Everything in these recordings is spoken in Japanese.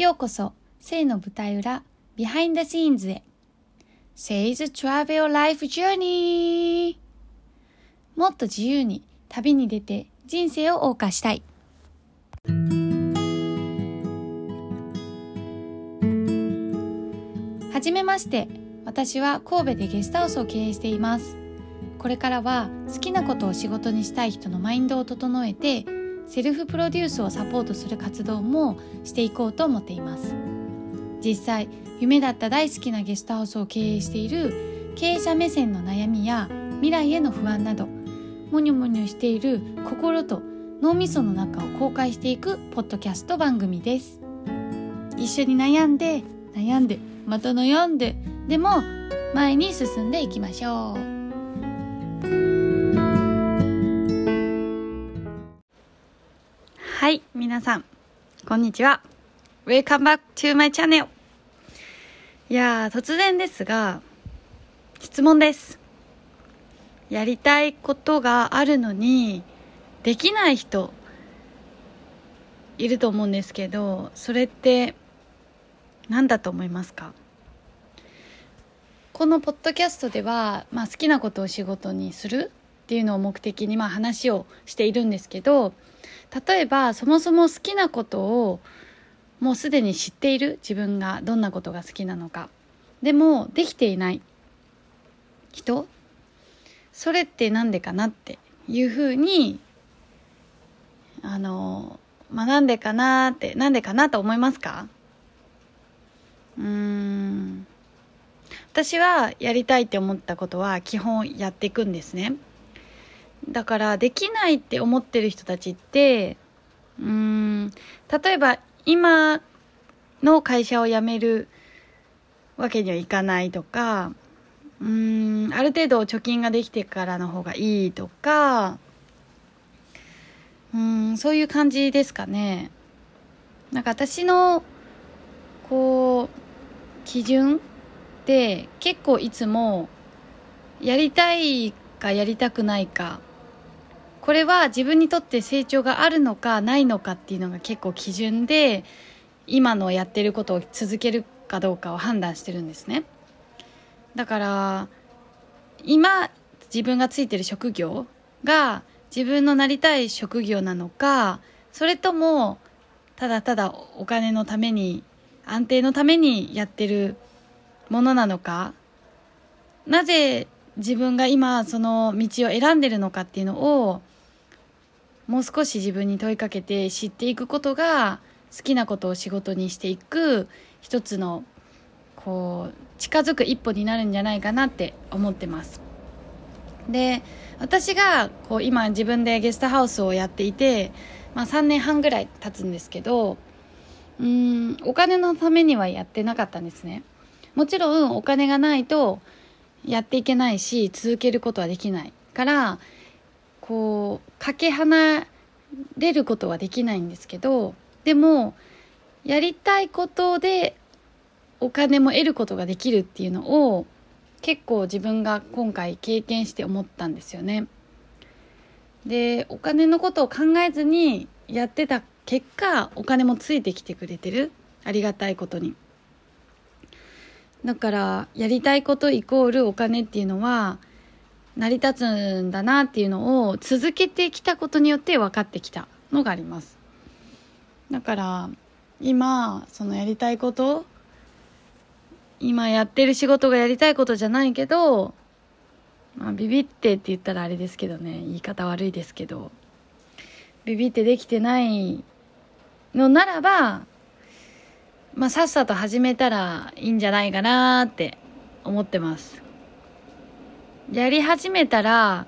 ようこそ、 Say の舞台裏、 Behind Scenes へ。Say's Travel Life Journey! もっと自由に旅に出て人生を謳歌したい。はじめまして。私は神戸でゲストハウスを経営しています。これからは好きなことを仕事にしたい人のマインドを整えて、セルフプロデュースをサポートする活動もしていこうと思っています。実際、夢だった大好きなゲストハウスを経営している経営者目線の悩みや未来への不安など、もにょもにょしている心と脳みその中を公開していくポッドキャスト番組です。一緒に悩んで、悩んで、また悩んで、でも前に進んでいきましょう。はい、皆さん、こんにちは。Welcome back to my channel! いやー、突然ですが、質問です。やりたいことがあるのに、できない人、いると思うんですけど、それって、何だと思いますか？このポッドキャストでは、まあ、好きなことを仕事にするっていうのを目的にまあ話をしているんですけど例えばそもそも好きなことをもうすでに知っている自分がどんなことが好きなのか。でもできていない人それって何でかなっていうふうにあのまあなんでかなってなんでかなと思いますか？うん。私はやりたいって思ったことは基本やっていくんですね。だからできないって思ってる人たちってうーん例えば今の会社を辞めるわけにはいかないとかうーんある程度貯金ができてからの方がいいとかうーんそういう感じですかね。なんか私のこう基準って結構いつもやりたいかやりたくないかこれは自分にとって成長があるのかないのかっていうのが結構基準で今のやってることを続けるかどうかを判断してるんですね。だから今自分がついてる職業が自分のなりたい職業なのかそれともただただお金のために安定のためにやってるものなのかなぜ自分が今その道を選んでるのかっていうのをもう少し自分に問いかけて知っていくことが好きなことを仕事にしていく一つのこう近づく一歩になるんじゃないかなって思ってます。で私がこう今自分でゲストハウスをやっていて、まあ、3年半ぐらい経つんですけどうんお金のためにはやってなかったんですね。もちろんお金がないとやっていけないし続けることはできないからこうかけ離れることはできないんですけどでもやりたいことでお金も得ることができるっていうのを結構自分が今回経験して思ったんですよね。でお金のことを考えずにやってた結果お金もついてきてくれてるありがたいことに。だからやりたいことイコールお金っていうのは成り立つんだなっていうのを続けてきたことによって分かってきたのがありますだから今そのやりたいこと今やってる仕事がやりたいことじゃないけど、まあ、ビビってって言ったらあれですけどね言い方悪いですけどビビってできてないのならばまあ、さっさと始めたらいいんじゃないかなって思ってます。やり始めたら、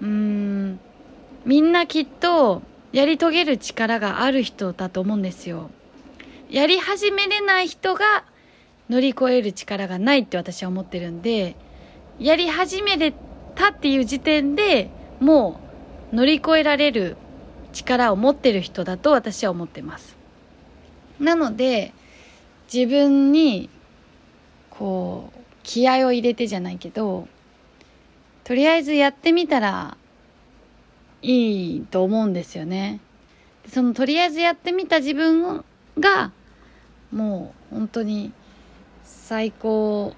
うーん、みんなきっとやり遂げる力がある人だと思うんですよ。やり始めれない人が乗り越える力がないって私は思ってるんで、やり始めれたっていう時点でもう乗り越えられる力を持ってる人だと私は思ってます。なので自分にこう気合を入れてじゃないけどとりあえずやってみたらいいと思うんですよね。そのとりあえずやってみた自分がもう本当に最高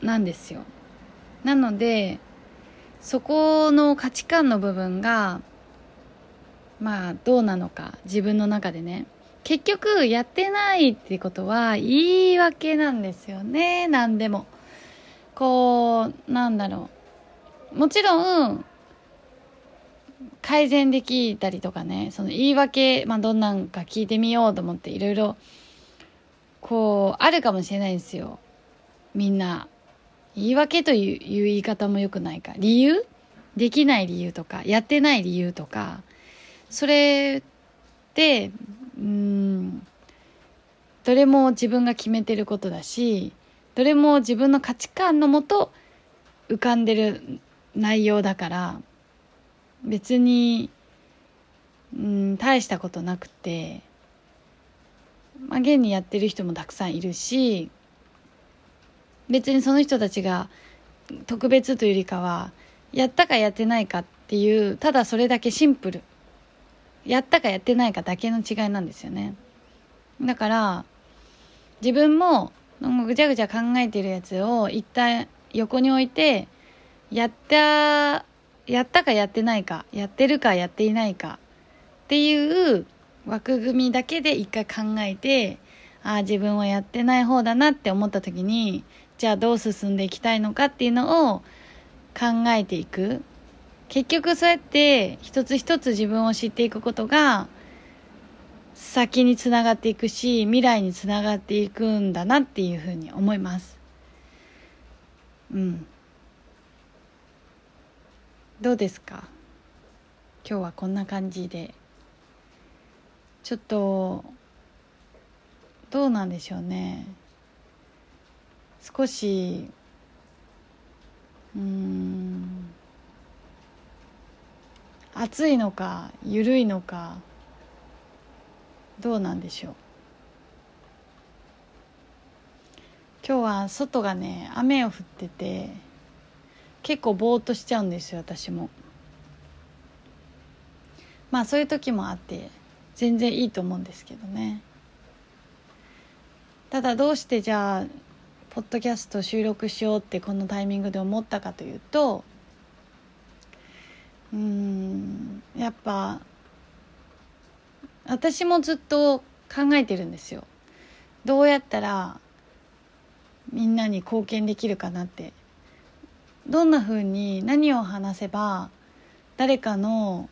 なんですよ。なのでそこの価値観の部分がまあどうなのか自分の中でね。結局やってないっていうことは言い訳なんですよね。何でも。こうなんだろう。もちろん改善できたりとかねその言い訳、まあ、どんなんか聞いてみようと思っていろいろこうあるかもしれないんですよ。みんな。言い訳という言い方もよくないか。理由？できない理由とか。やってない理由とか。それってうんどれも自分が決めてることだしどれも自分の価値観のもと浮かんでる内容だから別にうん大したことなくてまあ現にやってる人もたくさんいるし別にその人たちが特別というよりかはやったかやってないかっていうただそれだけシンプル。やったかやってないかだけの違いなんですよね。だから自分もぐちゃぐちゃ考えてるやつを一旦横に置いてやったやったかやってないかやってるかやっていないかっていう枠組みだけで一回考えてああ自分はやってない方だなって思った時にじゃあどう進んでいきたいのかっていうのを考えていく。結局そうやって一つ一つ自分を知っていくことが先につながっていくし未来につながっていくんだなっていうふうに思います。うん。どうですか？今日はこんな感じで。ちょっとどうなんでしょうね。少しうん。暑いのか緩いのかどうなんでしょう。今日は外がね雨を降ってて結構ぼーっとしちゃうんですよ私も。まあそういう時もあって全然いいと思うんですけどね。ただどうしてじゃあポッドキャスト収録しようってこのタイミングで思ったかというとうんやっぱ私もずっと考えてるんですよ。どうやったらみんなに貢献できるかなって。どんな風に何を話せば誰かの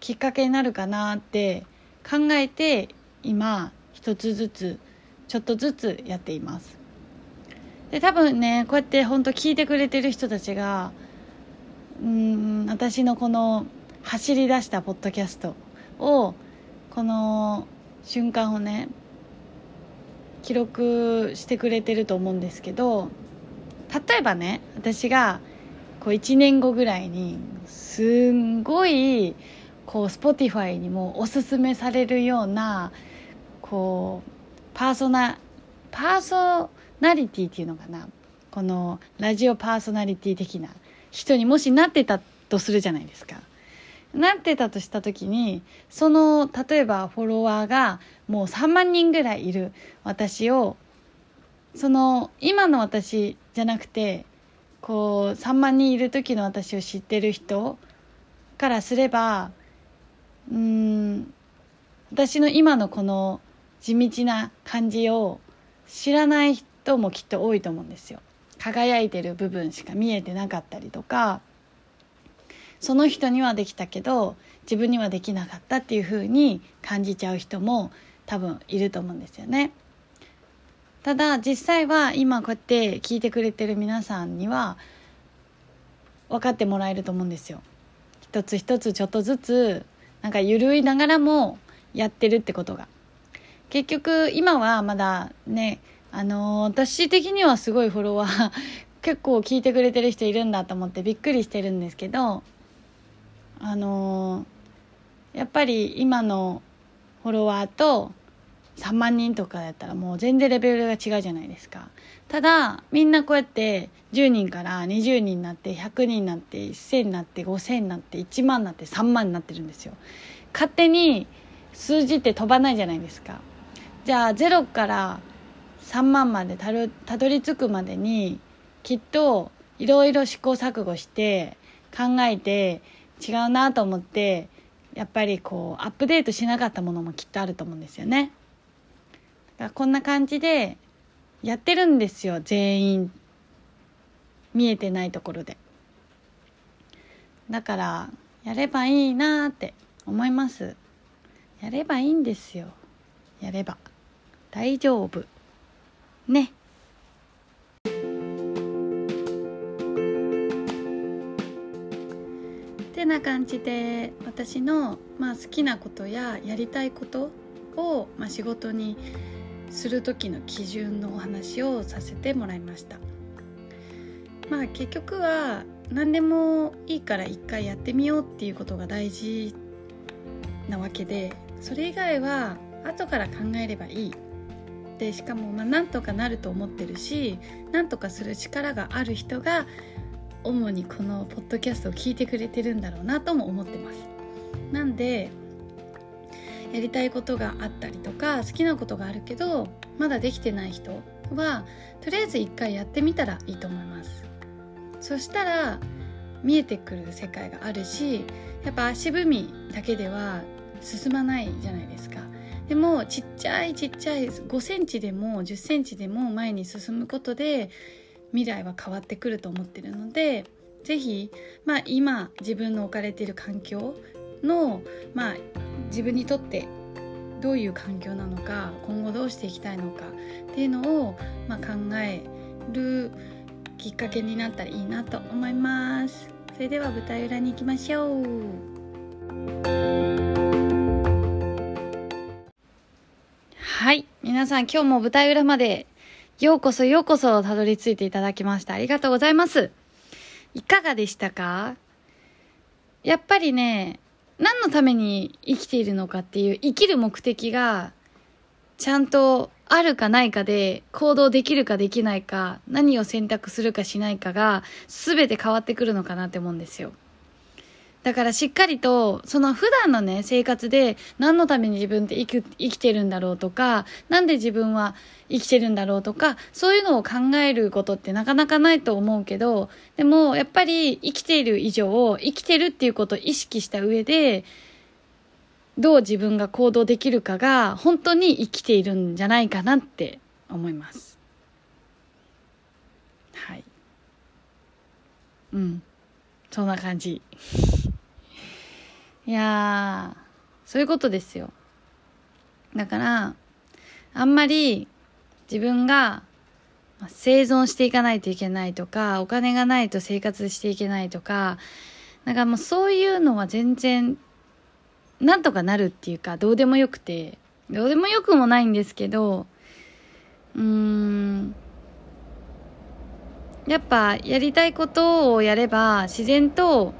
きっかけになるかなって考えて今一つずつちょっとずつやっています。で多分ねこうやって本当聞いてくれてる人たちがうん私のこの走り出したポッドキャストをこの瞬間をね記録してくれてると思うんですけど例えばね私がこう1年後ぐらいにすんごいこう Spotify にもおすすめされるようなこうパーソナパーソナリティっていうのかなこのラジオパーソナリティ的な人にもしなってたとするじゃないですか。なってたとした時にその例えばフォロワーがもう3万人ぐらいいる私をその今の私じゃなくてこう3万人いる時の私を知ってる人からすればうん私の今のこの地道な感じを知らない人もきっと多いと思うんですよ。輝いてる部分しか見えてなかったりとかその人にはできたけど自分にはできなかったっていう風に感じちゃう人も多分いると思うんですよね。ただ実際は今こうやって聞いてくれてる皆さんには分かってもらえると思うんですよ。一つ一つちょっとずつなんか緩いながらもやってるってことが。結局今はまだねあの私的にはすごいフォロワー 結構聞いてくれてる人いるんだと思ってびっくりしてるんですけどあのやっぱり今のフォロワーと3万人とかだったらもう全然レベルが違うじゃないですか。ただみんなこうやって10人から20人になって100人になって1000になって5000になって1万になって3万になってるんですよ。勝手に数字って飛ばないじゃないですか。じゃあ0から3万までたるたどり着くまでにきっといろいろ試行錯誤して考えて違うなと思ってやっぱりこうアップデートしなかったものもきっとあると思うんですよね。だこんな感じでやってるんですよ全員。見えてないところで。だからやればいいなって思います。やればいいんですよ。やれば。大丈夫。ね。てな感じで私の、まあ、好きなことややりたいことを、まあ、仕事にする時の基準のお話をさせてもらいました。まあ結局は何でもいいから一回やってみようっていうことが大事なわけでそれ以外は後から考えればいい。でしかもまあなんとかなると思ってるしなんとかする力がある人が主にこのポッドキャストを聞いてくれてるんだろうなとも思ってます。なんでやりたいことがあったりとか好きなことがあるけどまだできてない人はとりあえず一回やってみたらいいと思います。そしたら見えてくる世界があるしやっぱ足踏みだけでは進まないじゃないですか。でもちっちゃいちっちゃい5センチでも10センチでも前に進むことで未来は変わってくると思ってるので是非、まあ、今自分の置かれている環境の、まあ、自分にとってどういう環境なのか今後どうしていきたいのかっていうのを、まあ、考えるきっかけになったらいいなと思います。それでは舞台裏に行きましょう。はい。皆さん今日も舞台裏までようこそようこそたどり着いていただきました。ありがとうございます。いかがでしたか？やっぱりね何のために生きているのかっていう生きる目的がちゃんとあるかないかで行動できるかできないか何を選択するかしないかが全て変わってくるのかなって思うんですよ。だからしっかりと、その普段のね、生活で何のために自分って生き生きてるんだろうとか、なんで自分は生きてるんだろうとか、そういうのを考えることってなかなかないと思うけど、でもやっぱり生きている以上、生きてるっていうことを意識した上で、どう自分が行動できるかが本当に生きているんじゃないかなって思います。はい。うん。そんな感じ。いやそういうことですよ。だからあんまり自分が生存していかないといけないとかお金がないと生活していけないとかなんかもうそういうのは全然なんとかなるっていうかどうでもよくてどうでもよくもないんですけどうーんやっぱやりたいことをやれば自然と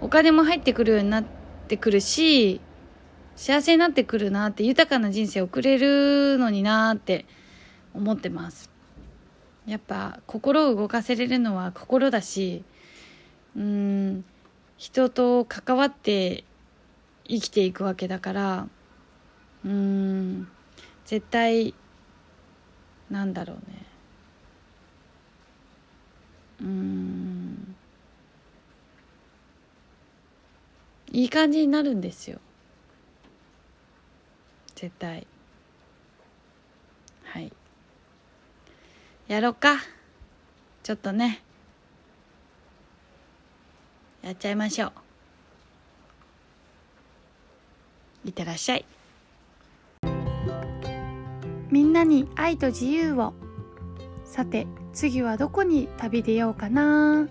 お金も入ってくるようになってってくるし幸せになってくるなって豊かな人生を送れるのになって思ってます。やっぱ心を動かせれるのは心だしうん人と関わって生きていくわけだからうん絶対なんだろうね。うん。いい感じになるんですよ。絶対。はい。やろうか。ちょっとね。やっちゃいましょう。いってらっしゃい。みんなに愛と自由を。さて次はどこに旅出ようかな。